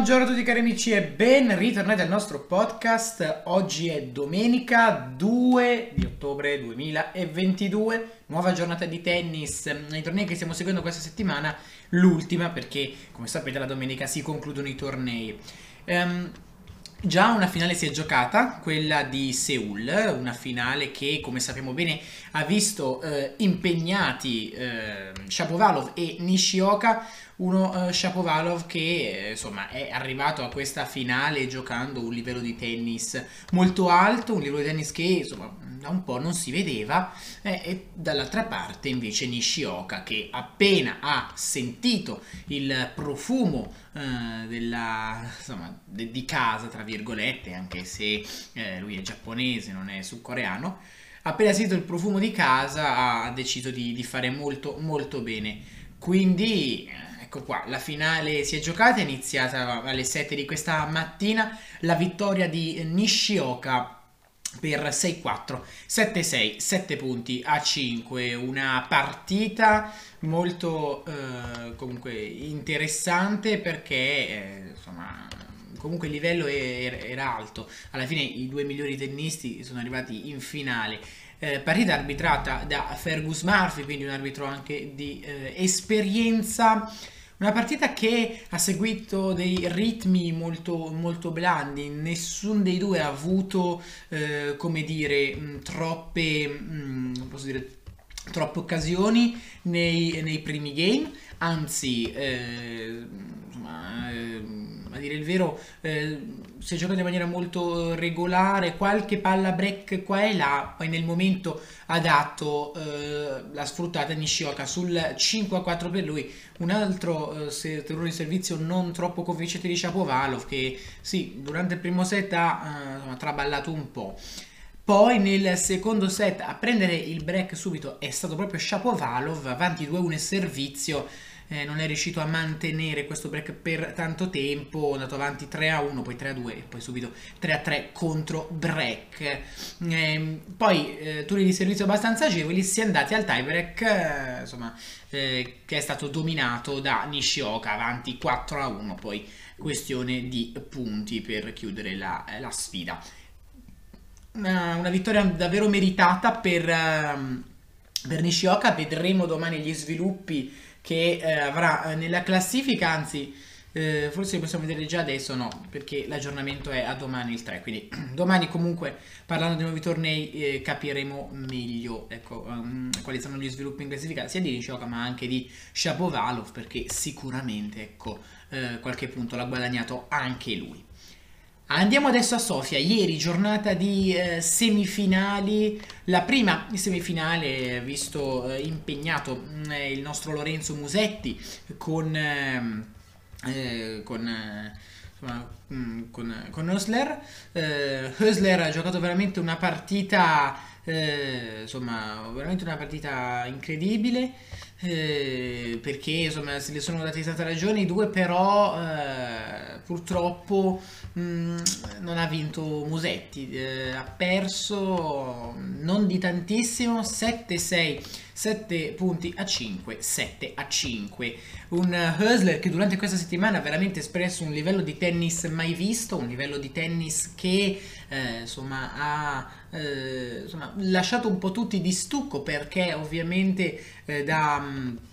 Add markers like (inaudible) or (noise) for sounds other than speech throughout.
Buongiorno a tutti cari amici e ben ritornati al nostro podcast. Oggi è domenica 2 di ottobre 2022, nuova giornata di tennis. Nei tornei che stiamo seguendo questa settimana, l'ultima perché come sapete la domenica si concludono i tornei. Um, Già una finale si è giocata, quella di Seoul, una finale che come sappiamo bene ha visto eh, impegnati eh, Shapovalov e Nishioka, uno eh, Shapovalov che eh, insomma è arrivato a questa finale giocando un livello di tennis molto alto, un livello di tennis che insomma da un po' non si vedeva eh, e dall'altra parte invece Nishioka che appena ha sentito il profumo eh, della, insomma, de, di casa tra virgolette anche se eh, lui è giapponese non è sudcoreano appena sentito il profumo di casa ha deciso di, di fare molto molto bene. Quindi eh, ecco qua la finale si è giocata è iniziata alle 7 di questa mattina la vittoria di Nishioka per 6-4, 7-6, 7 punti a 5, una partita molto eh, comunque interessante perché eh, insomma comunque il livello era alto, alla fine i due migliori tennisti sono arrivati in finale. Eh, partita arbitrata da Fergus Murphy, quindi un arbitro anche di eh, esperienza una partita che ha seguito dei ritmi molto, molto blandi, nessun dei due ha avuto, eh, come dire, troppe, mh, posso dire, troppe occasioni nei, nei primi game, anzi, eh, insomma, eh, dire il vero, eh, è giocato in maniera molto regolare, qualche palla break qua e là, poi nel momento adatto eh, l'ha sfruttata Nishioka sul 5 4 per lui, un altro eh, terrore di servizio non troppo convincente di Shapovalov che sì, durante il primo set ha eh, traballato un po'. Poi nel secondo set a prendere il break subito è stato proprio Shapovalov, avanti 2-1 servizio eh, non è riuscito a mantenere questo break per tanto tempo, è andato avanti 3 a 1, poi 3 a 2 e poi subito 3 a 3 contro break. Eh, poi eh, turni di servizio abbastanza agevoli, si è andati al tiebreak, eh, insomma, eh, che è stato dominato da Nishioka avanti 4 a 1, poi questione di punti per chiudere la, la sfida. Una, una, vittoria davvero meritata per, uh, per Nishioka, vedremo domani gli sviluppi che eh, avrà eh, nella classifica, anzi eh, forse possiamo vedere già adesso no, perché l'aggiornamento è a domani il 3, quindi (clears throat) domani comunque parlando di nuovi tornei eh, capiremo meglio ecco, um, quali sono gli sviluppi in classifica sia di Nishoka ma anche di Shapovalov perché sicuramente ecco, eh, qualche punto l'ha guadagnato anche lui. Andiamo adesso a Sofia, ieri giornata di eh, semifinali, la prima semifinale visto eh, impegnato mm, eh, il nostro Lorenzo Musetti con, ehm, eh, con, eh, mm, con, con Hösler. Eh, Hösler ha giocato veramente una partita, insomma, veramente una partita incredibile. perché insomma se le sono date tante ragioni, i due però purtroppo mh, mm, non ha vinto Musetti, eh, ha perso non di tantissimo, 7-6, 7 punti a 5, 7 a 5. Un Hösler che durante questa settimana ha veramente espresso un livello di tennis mai visto, un livello di tennis che eh, insomma ha eh, insomma, lasciato un po' tutti di stucco perché ovviamente eh, da...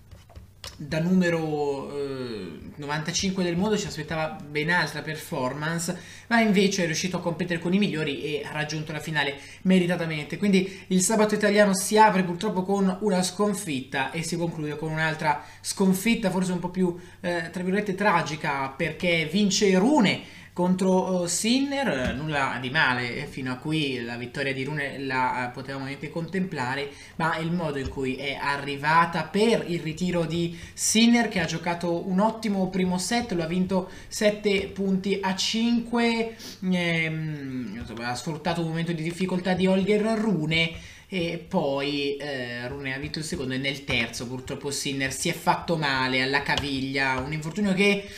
Da numero eh, 95 del mondo ci aspettava ben altra performance, ma invece è riuscito a competere con i migliori e ha raggiunto la finale meritatamente. Quindi il sabato italiano si apre purtroppo con una sconfitta e si conclude con un'altra sconfitta, forse un po' più eh, tra virgolette tragica, perché vince Rune contro uh, Sinner, eh, nulla di male, fino a qui la vittoria di Rune la potevamo anche contemplare, ma il modo in cui è arrivata per il ritiro di Sinner che ha giocato un ottimo primo set, lo ha vinto 7 punti a 5, ehm, ha sfruttato un momento di difficoltà di Holger Rune e poi eh, Rune ha vinto il secondo e nel terzo purtroppo Sinner si è fatto male alla caviglia, un infortunio che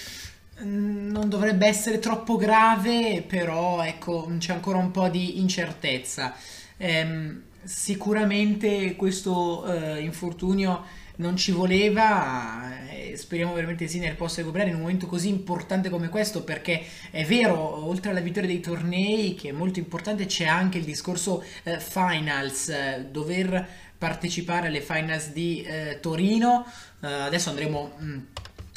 non dovrebbe essere troppo grave, però ecco, c'è ancora un po' di incertezza. Ehm, sicuramente questo eh, infortunio non ci voleva. Eh, speriamo veramente Sinner possa recuperare in un momento così importante come questo, perché è vero, oltre alla vittoria dei tornei, che è molto importante, c'è anche il discorso eh, finals, eh, dover partecipare alle finals di eh, Torino. Adesso andremo... Mh, mm,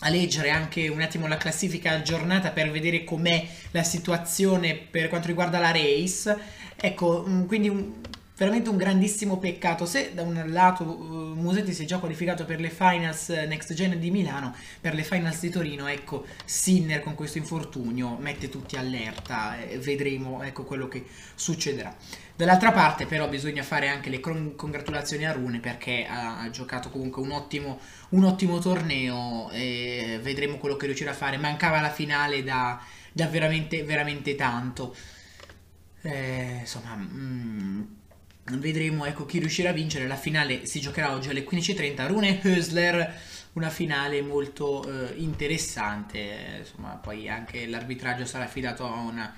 a leggere anche un attimo la classifica giornata per vedere com'è la situazione per quanto riguarda la race. Ecco, mm, quindi veramente un grandissimo peccato. Se da un lato uh, Musetti si è già qualificato per le finals eh, next gen di Milano, per le finals di Torino, ecco, Sinner con questo infortunio mette tutti allerta e vedremo ecco quello che succederà. Dall'altra parte però bisogna fare anche le congratulazioni a Rune perché ha, ha giocato comunque un ottimo, un ottimo, torneo e vedremo quello che riuscirà a fare. Mancava la finale da, da veramente, veramente tanto. Eh, insomma... Mm, vedremo ecco, chi riuscirà a vincere. La finale si giocherà oggi alle 15.30. Rune Hösler, una finale molto eh, interessante. Insomma, poi anche l'arbitraggio sarà affidato a una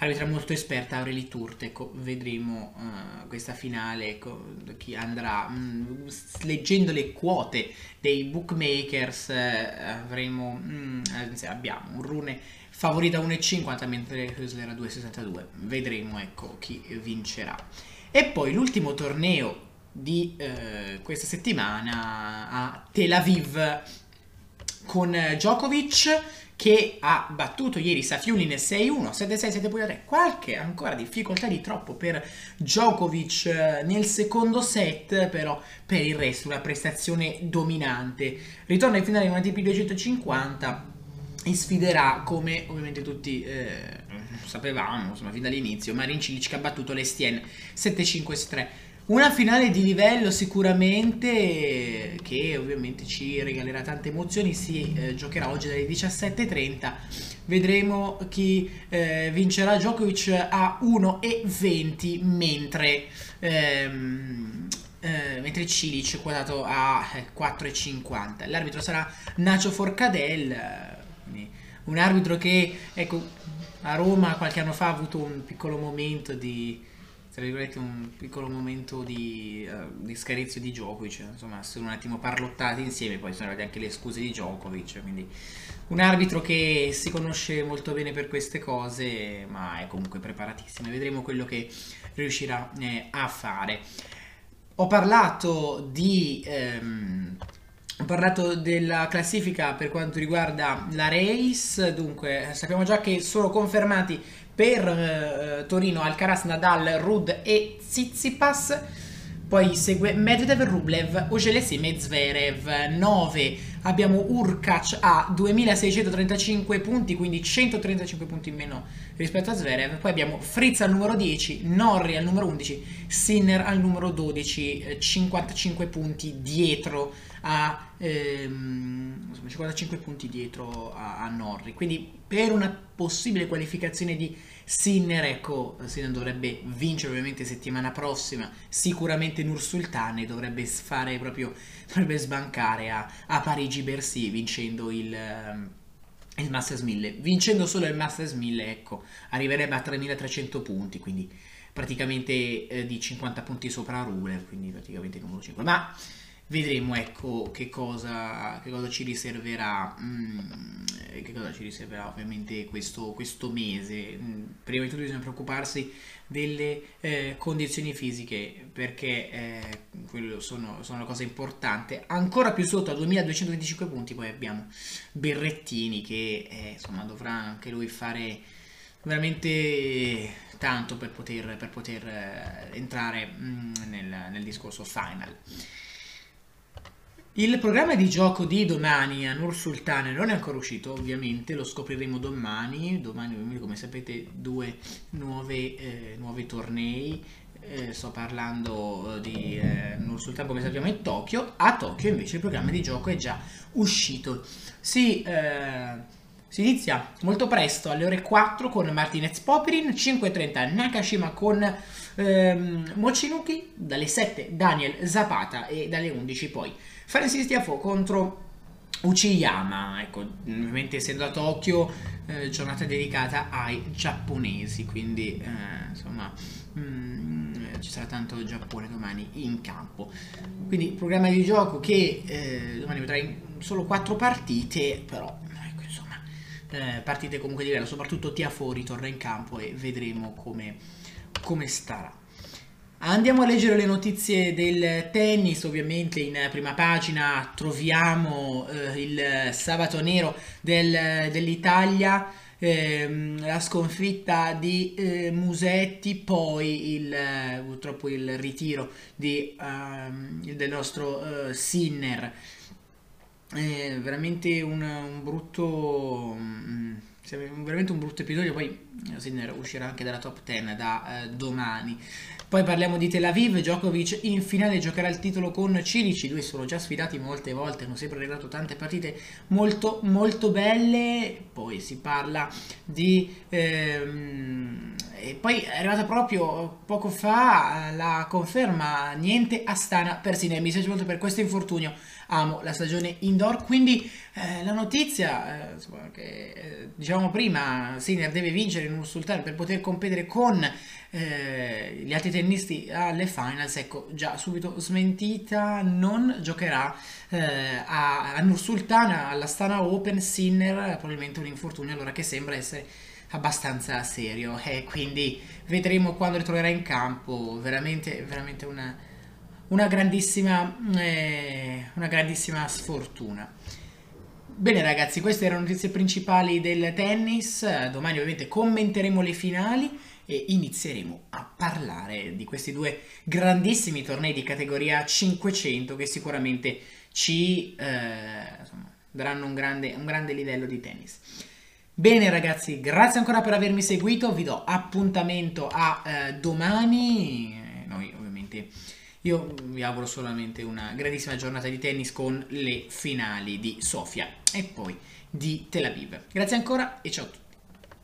arbitra molto esperta, Aureli Turte. Ecco, vedremo uh, questa finale, ecco, chi andrà. Mm, leggendo le quote dei bookmakers, eh, avremo, mm, abbiamo un Rune favorita 1,50 mentre Hösler a 2,62. Vedremo ecco, chi vincerà. E poi l'ultimo torneo di eh, questa settimana a Tel Aviv con Djokovic che ha battuto ieri Safiulin 6-1, 7-6, 7-3, qualche ancora difficoltà di troppo per Djokovic eh, nel secondo set, però per il resto una prestazione dominante. Ritorna in finale in una TP 250 e sfiderà come ovviamente tutti eh, sapevamo, insomma, fin dall'inizio, Marin Cilic che ha battuto l'Estien 7-5-3. Una finale di livello sicuramente che ovviamente ci regalerà tante emozioni, si eh, giocherà oggi dalle 17.30, vedremo chi eh, vincerà. Djokovic a 1,20 mentre... Ehm, eh, mentre Cilic è quotato a 4,50 eh, l'arbitro sarà Nacho Forcadell eh, un arbitro che ecco a Roma qualche anno fa ha avuto un piccolo momento di tra virgolette un piccolo momento di, uh, di scarizio di Djokovic. Insomma sono un attimo parlottati insieme poi sono arrivate anche le scuse di Djokovic quindi un arbitro che si conosce molto bene per queste cose ma è comunque preparatissimo vedremo quello che riuscirà eh, a fare. Ho parlato di ehm, ho parlato della classifica per quanto riguarda la race, dunque sappiamo già che sono confermati per eh, Torino Alcaraz, Nadal, Rud e Tsitsipas. Poi segue Medvedev, Rublev, Ogelesi, Zverev 9. Abbiamo Urkac a 2635 punti, quindi 135 punti in meno rispetto a Zverev. Poi abbiamo Fritz al numero 10, Norri al numero 11, Sinner al numero 12, 55 punti dietro a ehm, 55 punti dietro a, a, Norri. Quindi per una possibile qualificazione di Sinner, ecco, Sinner dovrebbe vincere ovviamente settimana prossima, sicuramente Nur Sultane dovrebbe fare proprio, dovrebbe sbancare a, a Parigi-Bercy vincendo il... Um, il Masters 1000 vincendo solo il Masters 1000 ecco arriverebbe a 3300 punti quindi praticamente eh, di 50 punti sopra Rublev quindi praticamente numero 5 ma vedremo ecco che cosa, che cosa ci riserverà mm, che cosa ci riserverà ovviamente questo, questo mese. Mm, prima di tutto bisogna preoccuparsi delle eh, condizioni fisiche perché eh, sono, sono una cosa importante ancora più sotto a 2225 punti poi abbiamo Berrettini che eh, insomma dovrà anche lui fare veramente tanto per poter, per poter eh, entrare mm, nel, nel discorso final il programma di gioco di domani a Nur Sultane non è ancora uscito, ovviamente, lo scopriremo domani. Domani, come sapete, due nuove, eh, nuovi tornei. Eh, sto parlando eh, di eh, Nur Sultan, come sappiamo, è Tokyo. A Tokyo, invece, il programma di gioco è già uscito. Si, eh, si inizia molto presto, alle ore 4 con Martinez Popirin, 5.30 Nakashima con ehm, Mochinuki, dalle 7 Daniel Zapata e dalle 11 poi Francis Tiafo contro Uchiyama, ecco, ovviamente essendo a Tokyo, eh, giornata dedicata ai giapponesi, quindi eh, insomma mh, mm, ci sarà tanto Giappone domani in campo. Quindi programma di gioco che eh, domani vedrai solo quattro partite, però ecco, insomma, eh, partite comunque di livello, soprattutto Tiafo ritorna in campo e vedremo come, come starà. Andiamo a leggere le notizie del tennis, ovviamente in prima pagina troviamo eh, il sabato nero del, dell'Italia, ehm, la sconfitta di eh, Musetti, poi il, purtroppo il ritiro di, ehm, del nostro eh, Sinner. veramente un, un brutto... Mm, veramente un brutto episodio, poi Sinner uscirà anche dalla top 10 da eh, domani. Poi parliamo di Tel Aviv, Djokovic in finale giocherà il titolo con Cilici, due sono già sfidati molte volte, hanno sempre regalato tante partite molto molto belle, poi si parla di... Ehm, e poi è arrivata proprio poco fa la conferma, niente Astana per Sinner, mi spiace molto per questo infortunio, amo la stagione indoor, quindi eh, la notizia, eh, insomma, che eh, diciamo prima, Sinner deve vincere in un sultano per poter competere con eh, gli altri tennisti alle finals, ecco già subito smentita, non giocherà eh, a, a Nursultana alla Stana Open, Sinner probabilmente un infortunio allora che sembra essere abbastanza serio e quindi vedremo quando ritornerà in campo, veramente, veramente una, una, grandissima, eh, una grandissima sfortuna. Bene ragazzi, queste erano le notizie principali del tennis, domani ovviamente commenteremo le finali e inizieremo a parlare di questi due grandissimi tornei di categoria 500 che sicuramente ci eh, insomma, daranno un grande, un grande livello di tennis. Bene ragazzi, grazie ancora per avermi seguito, vi do appuntamento a eh, domani, noi ovviamente io vi auguro solamente una grandissima giornata di tennis con le finali di Sofia e poi di Tel Aviv. Grazie ancora e ciao a tutti.